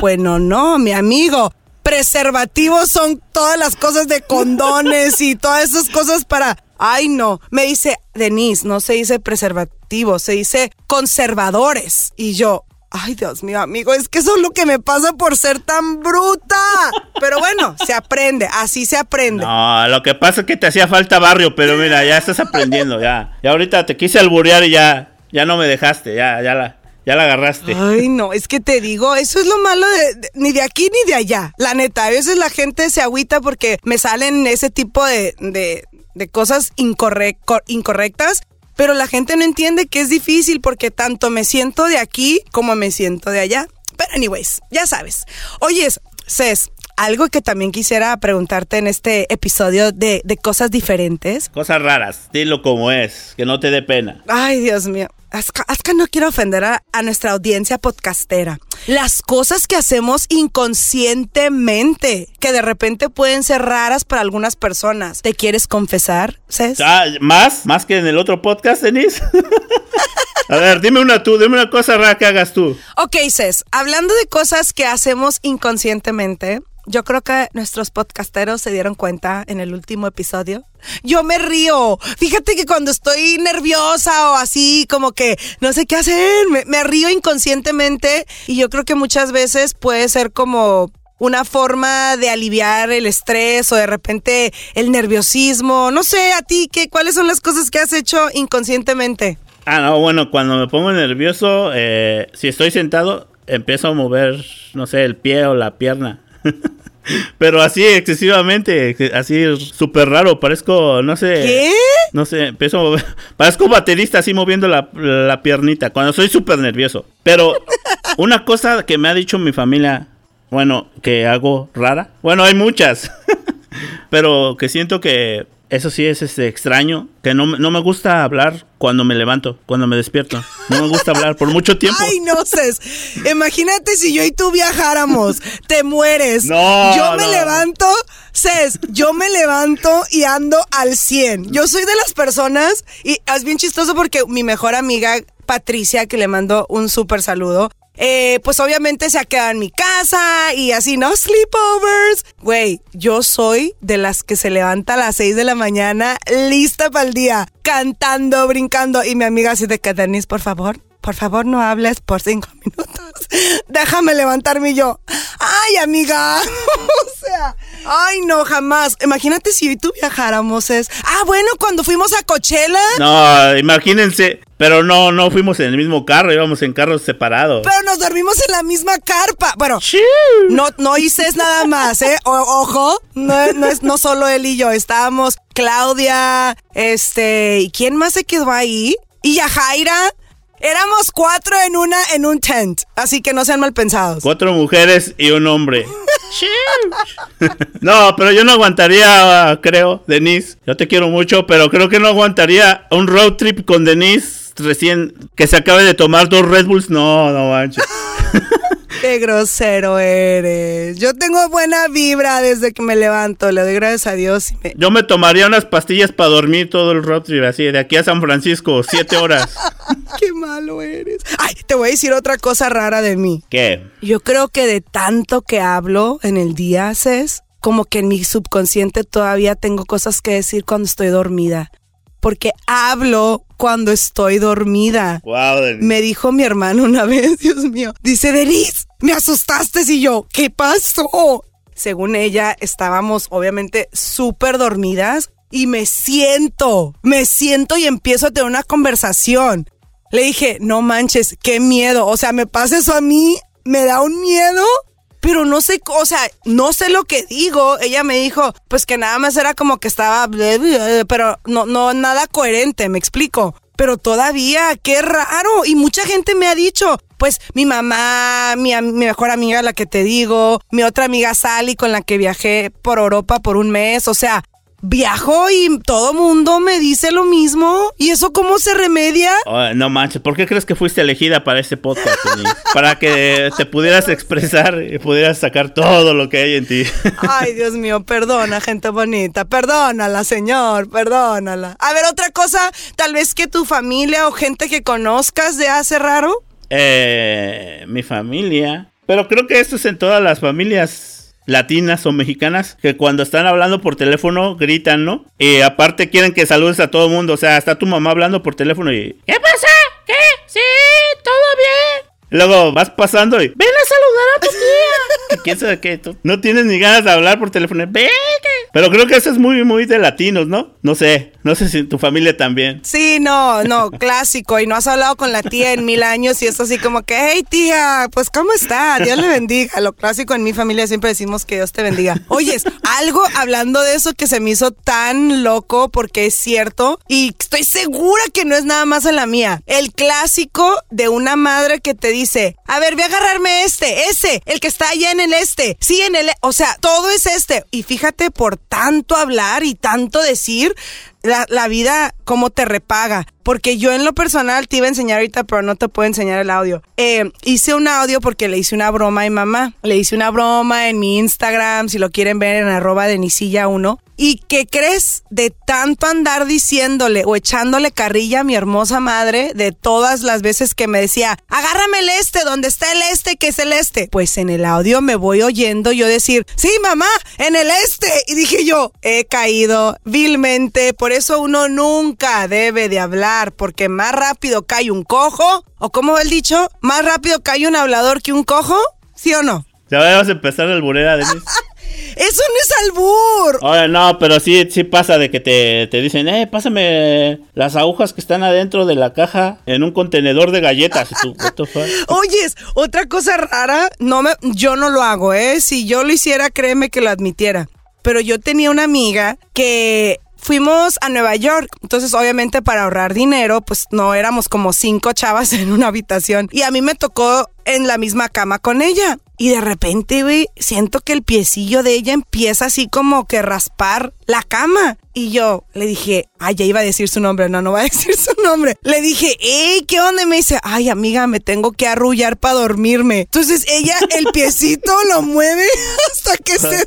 Bueno, no, mi amigo. Preservativos son todas las cosas de condones y todas esas cosas para... Ay, no. Me dice, Denise, no se dice preservativos, se dice conservadores. Y yo, ay, Dios mío, amigo, es que eso es lo que me pasa por ser tan bruta. Pero bueno, se aprende, así se aprende. No, lo que pasa es que te hacía falta barrio, pero mira, ya estás aprendiendo, ya. Ya ahorita te quise alburear y ya, ya no me dejaste, ya, ya la, ya la agarraste. Ay, no, es que te digo, eso es lo malo de, de- ni de aquí ni de allá. La neta, a veces la gente se agüita porque me salen ese tipo de, de, de cosas incorrec- co- incorrectas. Pero la gente no entiende que es difícil porque tanto me siento de aquí como me siento de allá. Pero anyways, ya sabes. Oyes, Cés, algo que también quisiera preguntarte en este episodio de, de cosas diferentes. Cosas raras, dilo como es, que no te dé pena. Ay, Dios mío. Aska, Aska no quiero ofender a, a nuestra audiencia podcastera. Las cosas que hacemos inconscientemente, que de repente pueden ser raras para algunas personas. ¿Te quieres confesar, Cés? Ah, ¿Más? ¿Más que en el otro podcast, Denise? A ver, dime una tú, dime una cosa rara que hagas tú. Ok, Cés, hablando de cosas que hacemos inconscientemente, yo creo que nuestros podcasteros se dieron cuenta en el último episodio. Yo me río. Fíjate que cuando estoy nerviosa o así, como que no sé qué hacer, me, me río inconscientemente y yo creo que muchas veces puede ser como una forma de aliviar el estrés o de repente el nerviosismo. No sé, a ti, ¿qué, ¿cuáles son las cosas que has hecho inconscientemente? Ah, no, bueno, cuando me pongo nervioso, eh, si estoy sentado, empiezo a mover, no sé, el pie o la pierna. Pero así excesivamente, así súper raro, parezco, no sé. ¿Qué? No sé, empiezo a mover. Parezco baterista así moviendo la, la piernita cuando soy súper nervioso. Pero una cosa que me ha dicho mi familia, bueno, que hago rara. Bueno, hay muchas. Pero que siento que eso sí es este, extraño. Que no, me- no me gusta hablar cuando me levanto, cuando me despierto. No me gusta hablar por mucho tiempo. Ay, no, Cés. Imagínate si yo y tú viajáramos. Te mueres. No, Yo me no. levanto, Cés, yo me levanto y ando al 100. Yo soy de las personas, y es bien chistoso porque mi mejor amiga, Patricia, que le mando un súper saludo, eh, pues obviamente se ha quedado en mi casa y así, ¿no? Sleepovers. Güey, yo soy de las que se levanta a las 6 de la mañana, lista para el día, cantando, brincando. Y mi amiga así de que, Denise, por favor, por favor no hables por cinco minutos. Déjame levantarme y yo. Ay, amiga. o sea, ay, no, jamás. Imagínate si tú viajáramos. Es. Ah, bueno, cuando fuimos a Coachella. No, imagínense. Pero no, no fuimos en el mismo carro, íbamos en carros separados. Pero nos dormimos en la misma carpa. Bueno, Chiu. no, no hice nada más, ¿eh? O- ojo, no, no es no solo él y yo. Estábamos Claudia, este, ¿y quién más se quedó ahí? Y Yajaira. Éramos cuatro en una, en un tent. Así que no sean mal pensados. Cuatro mujeres y un hombre. No, pero yo no aguantaría, creo, Denise. Yo te quiero mucho, pero creo que no aguantaría un road trip con Denise recién que se acabe de tomar dos Red Bulls. No, no manches. Qué grosero eres. Yo tengo buena vibra desde que me levanto. Le doy gracias a Dios. y me- Yo me tomaría unas pastillas para dormir todo el road trip, así, de aquí a San Francisco, siete horas. Qué malo eres. Ay, te voy a decir otra cosa rara de mí. ¿Qué? Yo creo que de tanto que hablo en el día, Cés, como que en mi subconsciente todavía tengo cosas que decir cuando estoy dormida. Porque hablo cuando estoy dormida. Wow, Denise. Me dijo mi hermano una vez, Dios mío. Dice, Denise, me asustaste. Y yo, ¿qué pasó? Según ella, estábamos obviamente súper dormidas y me siento, me siento y empiezo a tener una conversación. Le dije, no manches, qué miedo. O sea, me pasa eso a mí, me da un miedo, pero no sé, o sea, no sé lo que digo. Ella me dijo, pues que nada más era como que estaba, pero no, no, nada coherente, me explico. Pero todavía, qué raro. Y mucha gente me ha dicho, pues mi mamá, mi, mi mejor amiga, la que te digo, mi otra amiga Sally, con la que viajé por Europa por un mes. O sea, viajo y todo mundo me dice lo mismo. ¿Y eso cómo se remedia? Oh, no manches, ¿por qué crees que fuiste elegida para este podcast? Para que te pudieras expresar y pudieras sacar todo lo que hay en ti. Ay, Dios mío, perdona, gente bonita. Perdónala, señor, perdónala. A ver, otra cosa, tal vez que tu familia o gente que conozcas de hace raro. Eh, mi familia. Pero creo que esto es en todas las familias latinas o mexicanas que cuando están hablando por teléfono gritan, ¿no? Y aparte quieren que saludes a todo el mundo. O sea, está tu mamá hablando por teléfono y... ¿Qué pasa? ¿Qué? Sí, todo bien. Luego vas pasando y... Ven a saludar a tu tía. ¿Quién sabe qué? Tú no tienes ni ganas de hablar por teléfono. Ven. que-". Pero creo que eso es muy, muy de latinos, ¿no? No sé. No sé si en tu familia también. Sí, no, no, clásico. Y no has hablado con la tía en mil años y es así como que, hey tía, pues ¿cómo está? Dios le bendiga. Lo clásico en mi familia siempre decimos que Dios te bendiga. Oyes, algo hablando de eso que se me hizo tan loco porque es cierto y estoy segura que no es nada más en la mía. El clásico de una madre que te dice, a ver, ve a agarrarme este, ese, el que está allá en el este. Sí, en el, o sea, todo es este. Y fíjate por tanto hablar y tanto decir, la, la vida cómo te repaga. Porque yo en lo personal te iba a enseñar ahorita, pero no te puedo enseñar el audio. Eh, hice un audio porque le hice una broma a mi mamá. Le hice una broma en mi Instagram, si lo quieren ver en arroba de Nisilla 1. ¿Y qué crees de tanto andar diciéndole o echándole carrilla a mi hermosa madre de todas las veces que me decía, agárrame el este, donde está el este, que es el este? Pues en el audio me voy oyendo yo decir, sí, mamá, en el este. Y dije yo, he caído vilmente, por eso uno nunca debe de hablar, porque más rápido cae un cojo, o como el dicho, más rápido cae un hablador que un cojo, ¿sí o no? Ya vamos a empezar el burera, Denise. Eso no es albur. Oye, no, pero sí, sí pasa de que te, te dicen, eh, pásame las agujas que están adentro de la caja en un contenedor de galletas. Y tú? Oyes, otra cosa rara, no me, yo no lo hago, ¿eh? Si yo lo hiciera, créeme que lo admitiera. Pero yo tenía una amiga que fuimos a Nueva York. Entonces, obviamente, para ahorrar dinero, pues no éramos como cinco chavas en una habitación. Y a mí me tocó en la misma cama con ella. Y de repente, güey, siento que el piecillo de ella empieza así como que raspar la cama. Y yo le dije, ay, ya iba a decir su nombre, no, no va a decir su nombre. Le dije, hey, ¿qué onda? Y me dice, ay, amiga, me tengo que arrullar para dormirme. Entonces ella, el piecito lo mueve hasta que se...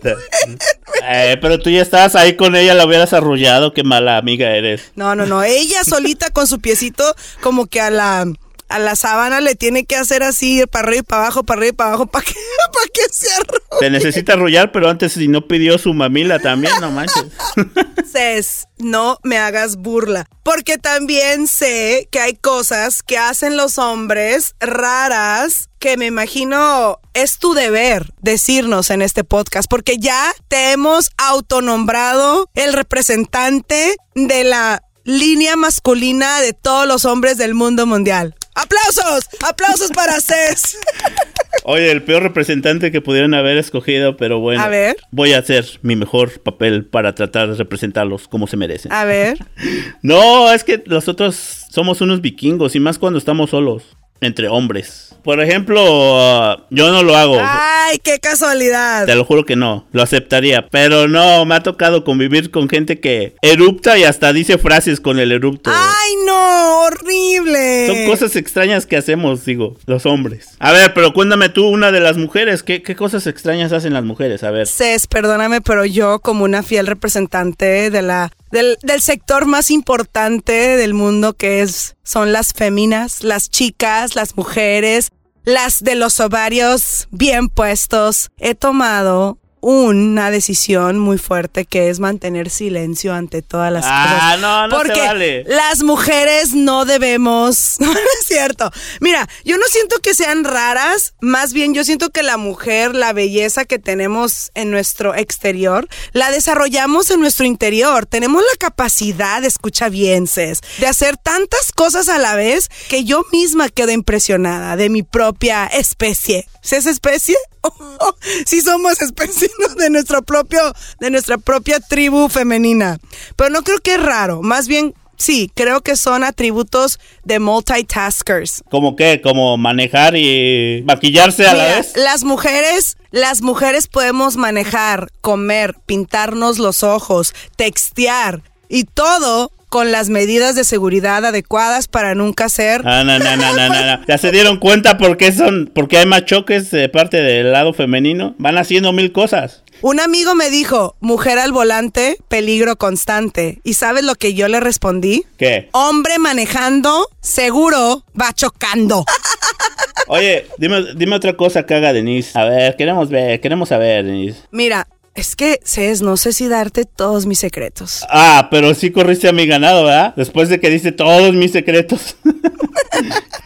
Eh, pero tú ya estabas ahí con ella, la hubieras arrullado. Qué mala amiga eres. No, no, no, ella solita con su piecito como que a la... A la sábana le tiene que hacer así, para arriba y para abajo, para arriba y para abajo, para que, para que se arrulle. Te necesita arrullar, pero antes si no pidió su mamila también, no manches. Cés, no me hagas burla. Porque también sé que hay cosas que hacen los hombres raras que me imagino es tu deber decirnos en este podcast. Porque ya te hemos autonombrado el representante de la línea masculina de todos los hombres del mundo mundial. ¡Aplausos! ¡Aplausos para Cés! Oye, el peor representante que pudieron haber escogido, pero bueno. A ver. Voy a hacer mi mejor papel para tratar de representarlos como se merecen. A ver. No, es que nosotros somos unos vikingos y más cuando estamos solos, entre hombres. Por ejemplo, uh, yo no lo hago. ¡Ay, qué casualidad! Te lo juro que no, lo aceptaría. Pero no, me ha tocado convivir con gente que erupta y hasta dice frases con el erupto. ¡Ay, no! ¡Horrible! Son cosas extrañas que hacemos, digo, los hombres. A ver, pero cuéntame tú, una de las mujeres, ¿qué, qué cosas extrañas hacen las mujeres? A ver. Cés, perdóname, pero yo como una fiel representante de la del, del sector más importante del mundo que es son las féminas, las chicas, las mujeres, las de los ovarios bien puestos, he tomado una decisión muy fuerte que es mantener silencio ante todas las Ah, cosas. no, no se Porque vale. las mujeres no debemos. No es cierto. Mira, yo no siento que sean raras, más bien yo siento que la mujer, la belleza que tenemos en nuestro exterior, la desarrollamos en nuestro interior. Tenemos la capacidad, escucha bien, Cés, de hacer tantas cosas a la vez que yo misma quedo impresionada de mi propia especie. ¿Es especie? sí somos especie ¿no? de nuestro propio, de nuestra propia tribu femenina. Pero no creo que es raro. Más bien, sí, creo que son atributos de multitaskers. ¿Cómo qué? ¿Como manejar y maquillarse a la vez? las mujeres, las mujeres podemos manejar, comer, pintarnos los ojos, textear y todo con las medidas de seguridad adecuadas para nunca ser Ah, no, no, no, no, no, no. ¿Ya se dieron cuenta por qué son, por qué hay más choques de parte del lado femenino? Van haciendo mil cosas. Un amigo me dijo, mujer al volante, peligro constante. ¿Y sabes lo que yo le respondí? ¿Qué? Hombre manejando, seguro va chocando. Oye, dime, dime otra cosa que haga Denise. A ver, queremos ver, queremos saber, Denise. Mira, es que, Cés, no sé si darte todos mis secretos. Ah, pero sí corriste a mi ganado, ¿verdad? Después de que diste todos mis secretos.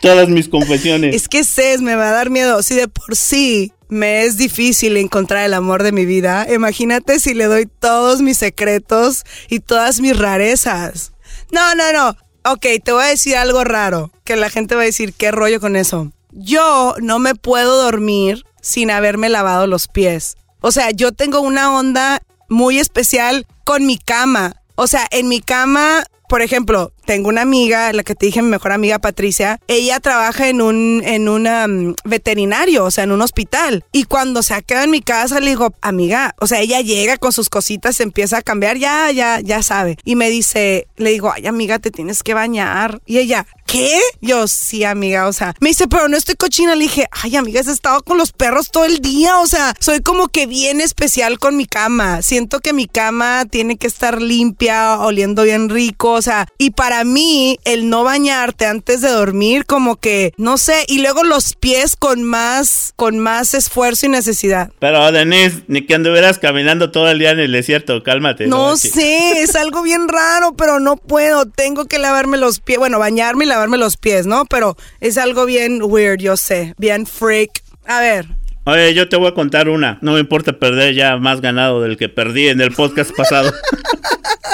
Todas mis confesiones. Es que, Cés, me va a dar miedo. Si de por sí me es difícil encontrar el amor de mi vida, imagínate si le doy todos mis secretos y todas mis rarezas. No, no, no. Ok, te voy a decir algo raro, que la gente va a decir, ¿qué rollo con eso? Yo no me puedo dormir sin haberme lavado los pies. O sea, yo tengo una onda muy especial con mi cama. O sea, en mi cama, por ejemplo, tengo una amiga, la que te dije, mi mejor amiga Patricia, ella trabaja en un, en un veterinario, o sea, en un hospital. Y cuando se ha quedado en mi casa, le digo, amiga, o sea, ella llega con sus cositas, se empieza a cambiar, ya, ya, ya sabe. Y me dice, le digo, ay, amiga, te tienes que bañar. Y ella, ¿qué? Yo, sí, amiga, o sea, me dice, pero no estoy cochina. Le dije, ay, amiga, has estado con los perros todo el día, o sea, soy como que bien especial con mi cama. Siento que mi cama tiene que estar limpia, oliendo bien rico, o sea, y para mí, el no bañarte antes de dormir, como que, no sé, y luego los pies con más, con más esfuerzo y necesidad. Pero Denise, ni que anduvieras caminando todo el día en el desierto, cálmate. No Sí. sé, es algo bien raro, pero no puedo. Tengo que lavarme los pies. Bueno, bañarme y lavarme los pies, ¿no? Pero es algo bien weird, yo sé. Bien freak. A ver. Oye, yo te voy a contar una. No me importa perder ya más ganado del que perdí en el podcast pasado.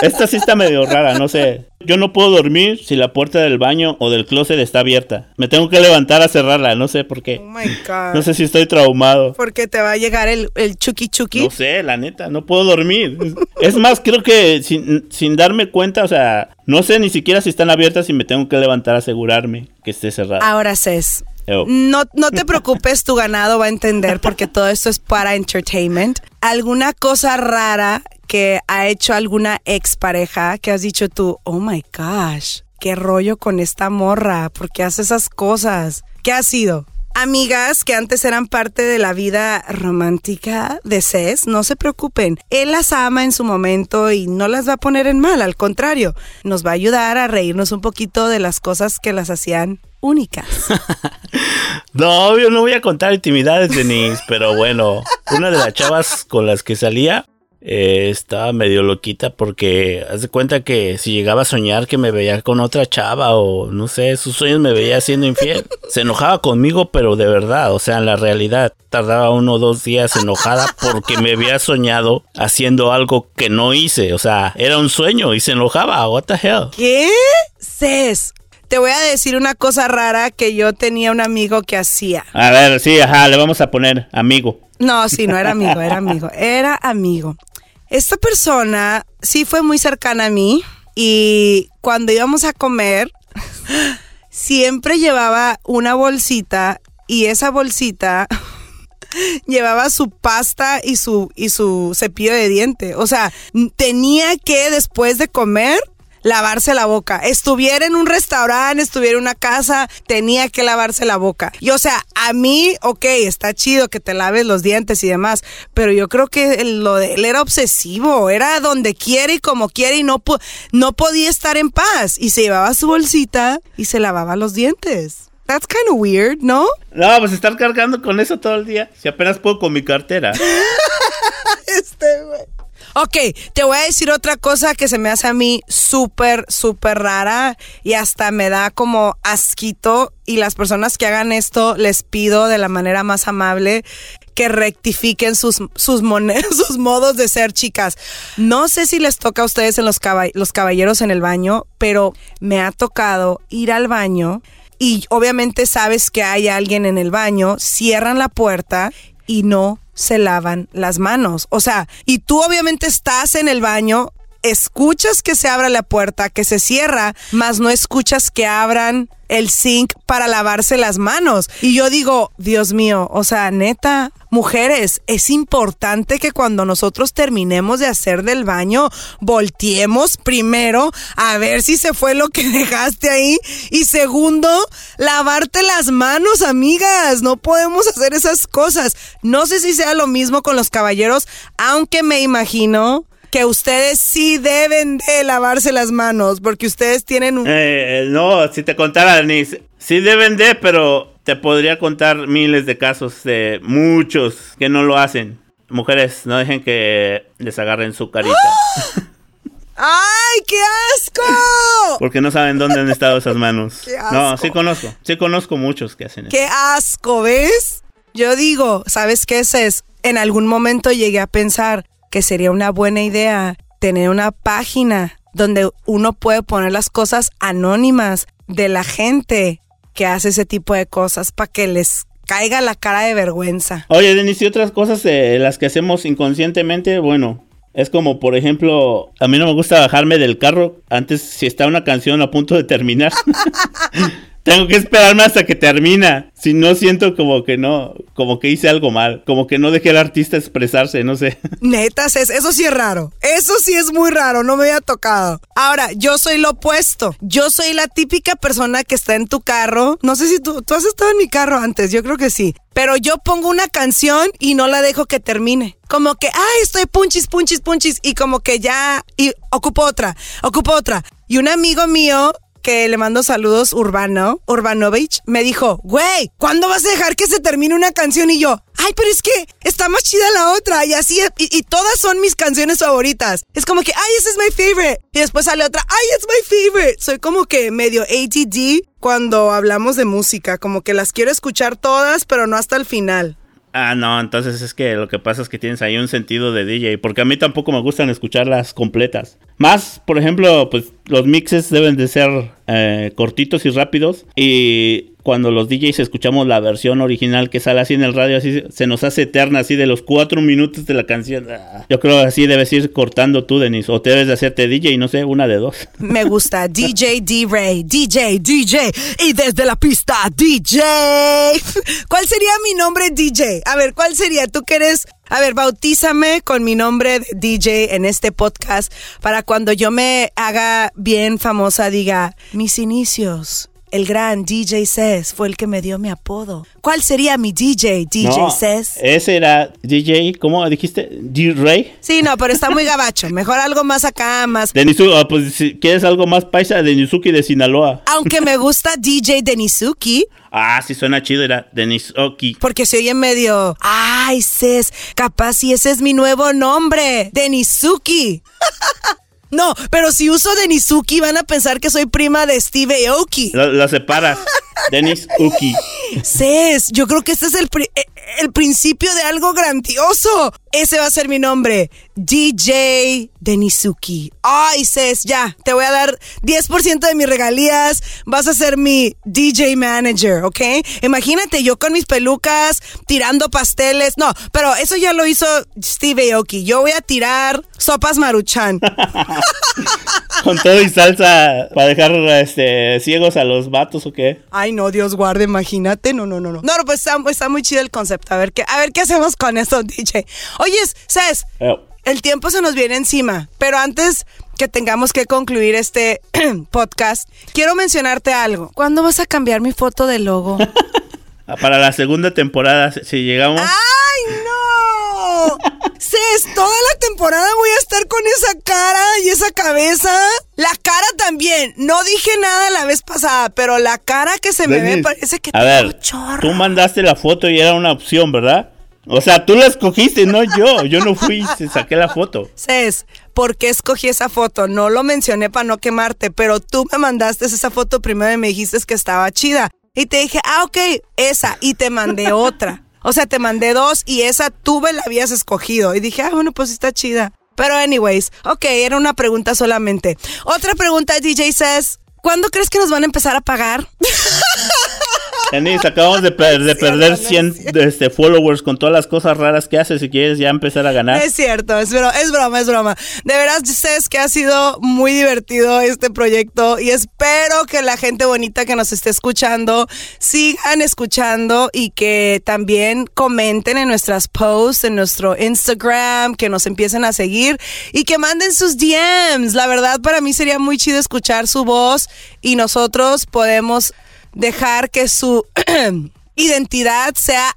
Esta sí está medio rara, no sé. Yo no puedo dormir si la puerta del baño o del closet está abierta. Me tengo que levantar a cerrarla, no sé por Oh qué. my God. No sé si estoy traumado. Porque te va a llegar el, el chuki chuki. No sé, la neta, no puedo dormir. Es más, creo que sin, sin darme cuenta, o sea, no sé ni siquiera si están abiertas y me tengo que levantar a asegurarme que esté cerrada. Ahora, Cés. Ew. No, no te preocupes, tu ganado va a entender porque todo esto es para entertainment. ¿Alguna cosa rara que ha hecho alguna expareja que has dicho tú, oh my gosh, qué rollo con esta morra? ¿Por qué hace esas cosas? ¿Qué ha sido? Amigas que antes eran parte de la vida romántica de Cés, no se preocupen. Él las ama en su momento y no las va a poner en mal, al contrario, nos va a ayudar a reírnos un poquito de las cosas que las hacían únicas. No, yo no voy a contar intimidades, Denise, pero bueno, una de las chavas con las que salía eh, estaba medio loquita porque haz de cuenta que si llegaba a soñar que me veía con otra chava o no sé, sus sueños me veía siendo infiel. Se enojaba conmigo, pero de verdad, o sea, en la realidad tardaba uno o dos días enojada porque me había soñado haciendo algo que no hice, o sea, era un sueño y se enojaba, what the hell. ¿Qué? Cés, te voy a decir una cosa rara que yo tenía un amigo que hacía. A ver, sí, ajá, le vamos a poner amigo. No, sí, no era amigo, era amigo, era amigo. Esta persona sí fue muy cercana a mí y cuando íbamos a comer, siempre llevaba una bolsita y esa bolsita llevaba su pasta y su, y su cepillo de diente. O sea, tenía que después de comer lavarse la boca. Estuviera en un restaurante, estuviera en una casa, tenía que lavarse la boca. Y o sea, a mí, ok, está chido que te laves los dientes y demás, pero yo creo que lo de él era obsesivo, era donde quiere y como quiere y no, po- no podía estar en paz. Y se llevaba su bolsita y se lavaba los dientes. That's kind of weird, ¿no? No, pues estar cargando con eso todo el día. Si apenas puedo con mi cartera. este, güey. Ok, te voy a decir otra cosa que se me hace a mí súper, súper rara y hasta me da como asquito. Y las personas que hagan esto les pido de la manera más amable que rectifiquen sus, sus, sus modos de ser, chicas. No sé si les toca a ustedes en los, los caballeros en el baño, pero me ha tocado ir al baño y obviamente sabes que hay alguien en el baño, cierran la puerta y no se lavan las manos. O sea, y tú obviamente estás en el baño, escuchas que se abra la puerta, que se cierra, mas no escuchas que abran el zinc para lavarse las manos. Y yo digo, Dios mío, o sea, neta, mujeres, es importante que cuando nosotros terminemos de hacer del baño, volteemos primero a ver si se fue lo que dejaste ahí. Y segundo, lavarte las manos, amigas. No podemos hacer esas cosas. No sé si sea lo mismo con los caballeros, aunque me imagino que ustedes sí deben de lavarse las manos porque ustedes tienen un... Eh, no, si te contara, Denise, sí deben de, pero te podría contar miles de casos de muchos que no lo hacen. Mujeres, no dejen que les agarren su carita. ¡Ay, qué asco! Porque no saben dónde han estado esas manos. Qué asco. No, sí conozco. Sí conozco muchos que hacen eso. ¡Qué asco! ¿Ves? Yo digo, ¿sabes qué es? es? En algún momento llegué a pensar, que sería una buena idea tener una página donde uno puede poner las cosas anónimas de la gente que hace ese tipo de cosas para que les caiga la cara de vergüenza. Oye, Denis, y otras cosas de las que hacemos inconscientemente, bueno, es como, por ejemplo, a mí no me gusta bajarme del carro antes si está una canción a punto de terminar. Tengo que esperarme hasta que termina. Si no siento como que no, como que hice algo mal, como que no dejé al artista expresarse, no sé. Netas, eso sí es raro. Eso sí es muy raro, no me había tocado. Ahora, yo soy lo opuesto. Yo soy la típica persona que está en tu carro. No sé si tú, tú has estado en mi carro antes, yo creo que sí. Pero yo pongo una canción y no la dejo que termine. Como que, ay, estoy punchis, punchis, punchis. Y como que ya, y ocupo otra, ocupo otra. Y un amigo mío que le mando saludos, Urbano, Urbanovich, me dijo, güey, ¿cuándo vas a dejar que se termine una canción? Y yo, ay, pero es que está más chida la otra. Y así, y, todas son mis canciones favoritas. Es como que, ay, esa es my favorite. Y después sale otra, ay, it's my favorite. Soy como que medio ATD cuando hablamos de música, como que las quiero escuchar todas, pero no hasta el final. Ah, no, entonces es que lo que pasa es que tienes ahí un sentido de DJ, porque a mí tampoco me gustan escucharlas completas. Más, por ejemplo, pues los mixes deben de ser eh, cortitos y rápidos. Y cuando los DJs escuchamos la versión original que sale así en el radio, así se nos hace eterna, así de los cuatro minutos de la canción. Ah, yo creo así debes ir cortando tú, Denis. O te debes de hacerte DJ, no sé, una de dos. Me gusta DJ D-Ray, DJ, DJ. Y desde la pista, DJ. ¿Cuál sería mi nombre DJ? A ver, ¿cuál sería? Tú que eres a ver, bautízame con mi nombre DJ en este podcast para cuando yo me haga bien famosa diga mis inicios. El gran DJ Cess fue el que me dio mi apodo. ¿Cuál sería mi DJ, DJ no, Ese era DJ, ¿cómo dijiste? D-Ray. Sí, no, pero está muy gabacho. Mejor algo más acá, más. Denizuki, ah, pues si quieres algo más paisa, de Nizuki de Sinaloa. Aunque me gusta DJ Denisuki. Ah, sí suena chido, era Denizuki. Porque se oye medio. Ay, Cés, capaz si ese es mi nuevo nombre. Denisuki. No, pero si uso Denisuki van a pensar que soy prima de Steve Aoki. La, separa. Denis Uki. Cés, yo creo que este es el, eh, el principio de algo grandioso. Ese va a ser mi nombre. DJ Denisuki. Ay, Cés, ya. Te voy a dar 10% de mis regalías. Vas a ser mi DJ manager, ¿ok? Imagínate yo con mis pelucas tirando pasteles. No, pero eso ya lo hizo Steve Aoki. Yo voy a tirar sopas maruchan. con todo y salsa para dejar este, ciegos a los vatos o qué. Ay, no, Dios guarde, imagínate. No, no, no, no. No, pues está, está muy chido el concepto. A ver qué, a ver qué hacemos con eso, DJ. Oye, Cés, el tiempo se nos viene encima, pero antes que tengamos que concluir este podcast, quiero mencionarte algo. ¿Cuándo vas a cambiar mi foto de logo? Para la segunda temporada, si llegamos. ¡Ay, no! Cés, toda la temporada voy a estar con esa cara y esa cabeza. La cara también. No dije nada la vez pasada, pero la cara que se me ve parece que a ver, Tú mandaste la foto y era una opción, ¿verdad? O sea, tú la escogiste, no yo. Yo no fui, se saqué la foto. Cés, ¿por qué escogí esa foto? No lo mencioné para no quemarte, pero tú me mandaste esa foto primero y me dijiste que estaba chida. Y te dije, ah, ok, esa. Y te mandé otra. O sea, te mandé dos y esa tú me la habías escogido. Y dije, ah, bueno, pues está chida. Pero anyways, ok, era una pregunta solamente. Otra pregunta, DJ says, ¿cuándo crees que nos van a empezar a pagar? Denise, acabamos de, de perder 100 este, followers con todas las cosas raras que haces si quieres ya empezar a ganar. Es cierto, es, broma, es broma, es broma. De veras, sabes que ha sido muy divertido este proyecto y espero que la gente bonita que nos esté escuchando sigan escuchando y que también comenten en nuestras posts, en nuestro Instagram, que nos empiecen a seguir y que manden sus DMs. La verdad, para mí sería muy chido escuchar su voz y nosotros podemos dejar que su identidad sea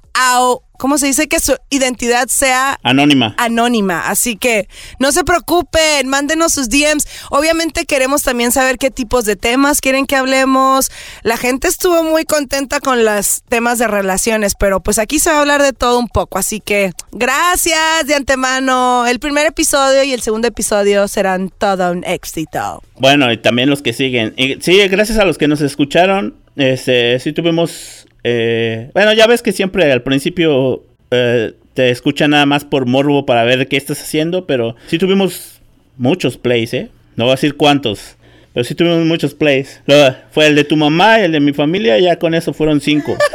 ¿cómo se dice? Que su identidad sea anónima. Anónima. Así que no se preocupen, mándenos sus DMs. Obviamente queremos también saber qué tipos de temas quieren que hablemos. La gente estuvo muy contenta con los temas de relaciones, pero pues aquí se va a hablar de todo un poco. Así que gracias de antemano. El primer episodio y el segundo episodio serán todo un éxito. Bueno, y también los que siguen. sí, gracias a los que nos escucharon. Este, sí tuvimos eh, bueno, ya ves que siempre al principio eh, te escuchan nada más por morbo para ver qué estás haciendo, pero sí tuvimos muchos plays, ¿eh? No voy a decir cuántos, pero sí tuvimos muchos plays. fue el de tu mamá el de mi familia, ya con eso fueron cinco.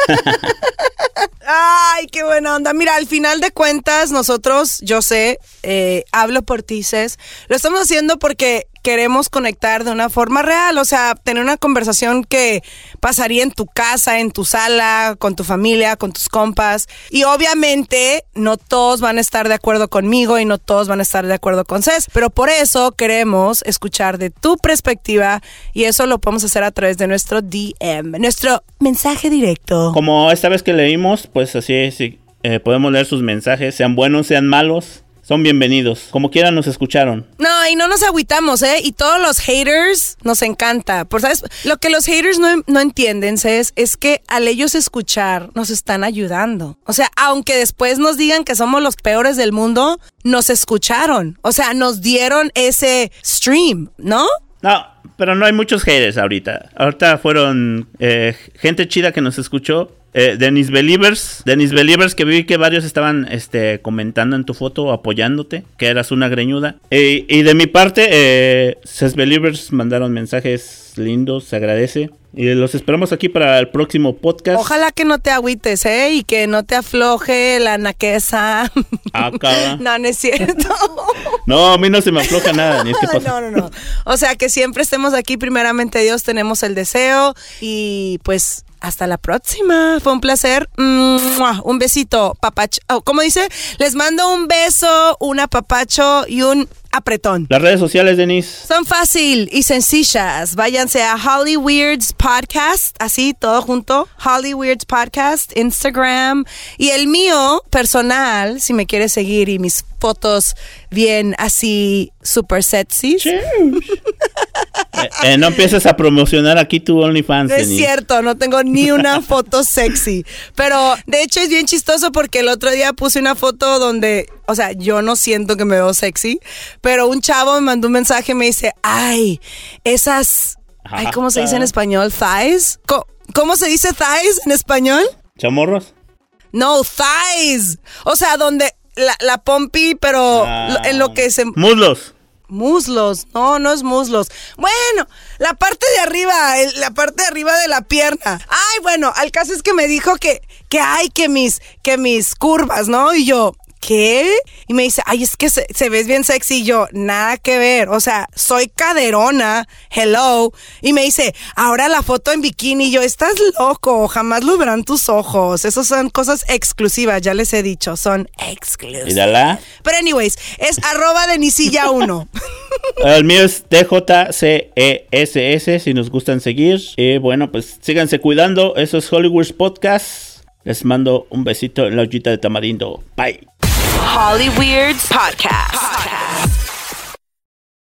Ay, qué buena onda. Mira, al final de cuentas, nosotros, yo sé, eh, hablo por ti, Cés, lo estamos haciendo porque queremos conectar de una forma real, o sea, tener una conversación que pasaría en tu casa, en tu sala, con tu familia, con tus compas. Y obviamente no todos van a estar de acuerdo conmigo y no todos van a estar de acuerdo con Cés, pero por eso queremos escuchar de tu perspectiva y eso lo podemos hacer a través de nuestro DM, nuestro mensaje directo. Como esta vez que leímos, pues así, sí, eh, podemos leer sus mensajes, sean buenos, sean malos son bienvenidos. Como quieran nos escucharon. No, y no nos agüitamos, ¿eh? Y todos los haters nos encanta. Por, ¿sabes? Lo que los haters no, no entienden, es, es que al ellos escuchar nos están ayudando. O sea, aunque después nos digan que somos los peores del mundo, nos escucharon. O sea, nos dieron ese stream, ¿no? No, pero no hay muchos haters ahorita. Ahorita fueron eh, gente chida que nos escuchó eh, Dennis Believers. Dennis Believers, que vi que varios estaban este, comentando en tu foto, apoyándote, que eras una greñuda. Eh, y de mi parte, eh, Believers mandaron mensajes lindos, se agradece. Y los esperamos aquí para el próximo podcast. Ojalá que no te agüites, ¿eh? Y que no te afloje la naqueza. Acaba. no, no es cierto. no, a mí no se me afloja nada. Ni pasa. No, no, no. O sea, que siempre estemos aquí. Primeramente, Dios, tenemos el deseo. Y pues hasta la próxima. Fue un placer. Un besito, papacho. Oh, ¿Cómo dice? Les mando un beso, un apapacho y un apretón. Las redes sociales, Denise. Son fácil y sencillas. Váyanse a Holly Weirds Podcast, así todo junto. Holly Weirds Podcast, Instagram. Y el mío personal, si me quieres seguir y mis fotos bien así super sexy. Eh, eh, no empieces a promocionar aquí tu OnlyFans. es cierto, no tengo ni una foto sexy. Pero de hecho es bien chistoso porque el otro día puse una foto donde, o sea, yo no siento que me veo sexy, pero un chavo me mandó un mensaje y me dice, ay, esas, ay, ¿cómo se dice en español? Thighs. ¿Cómo, se dice thighs en español? Chamorros. No, thighs. O sea, donde la, la pompi, pero ah. en lo que se... Muslos. Muslos, no, no es muslos. Bueno, la parte de arriba, la parte de arriba de la pierna. Ay, bueno, al caso es que me dijo que, que hay que mis, que mis curvas, ¿no? Y yo, ¿qué? Y me dice, ay, es que se, ves bien sexy. Y yo, nada que ver. O sea, soy caderona. Hello. Y me dice, ahora la foto en bikini. Y yo, estás loco. Jamás lo verán tus ojos. Esas son cosas exclusivas. Ya les he dicho. Son exclusivas. Pero, anyways, es arroba de Nisilla 1. El mío es TJCESS. Si nos gustan seguir. Y bueno, pues síganse cuidando. Eso es Hollywood Podcast. Les mando un besito en la ollita de tamarindo. Bye. Holly Weirds Podcast.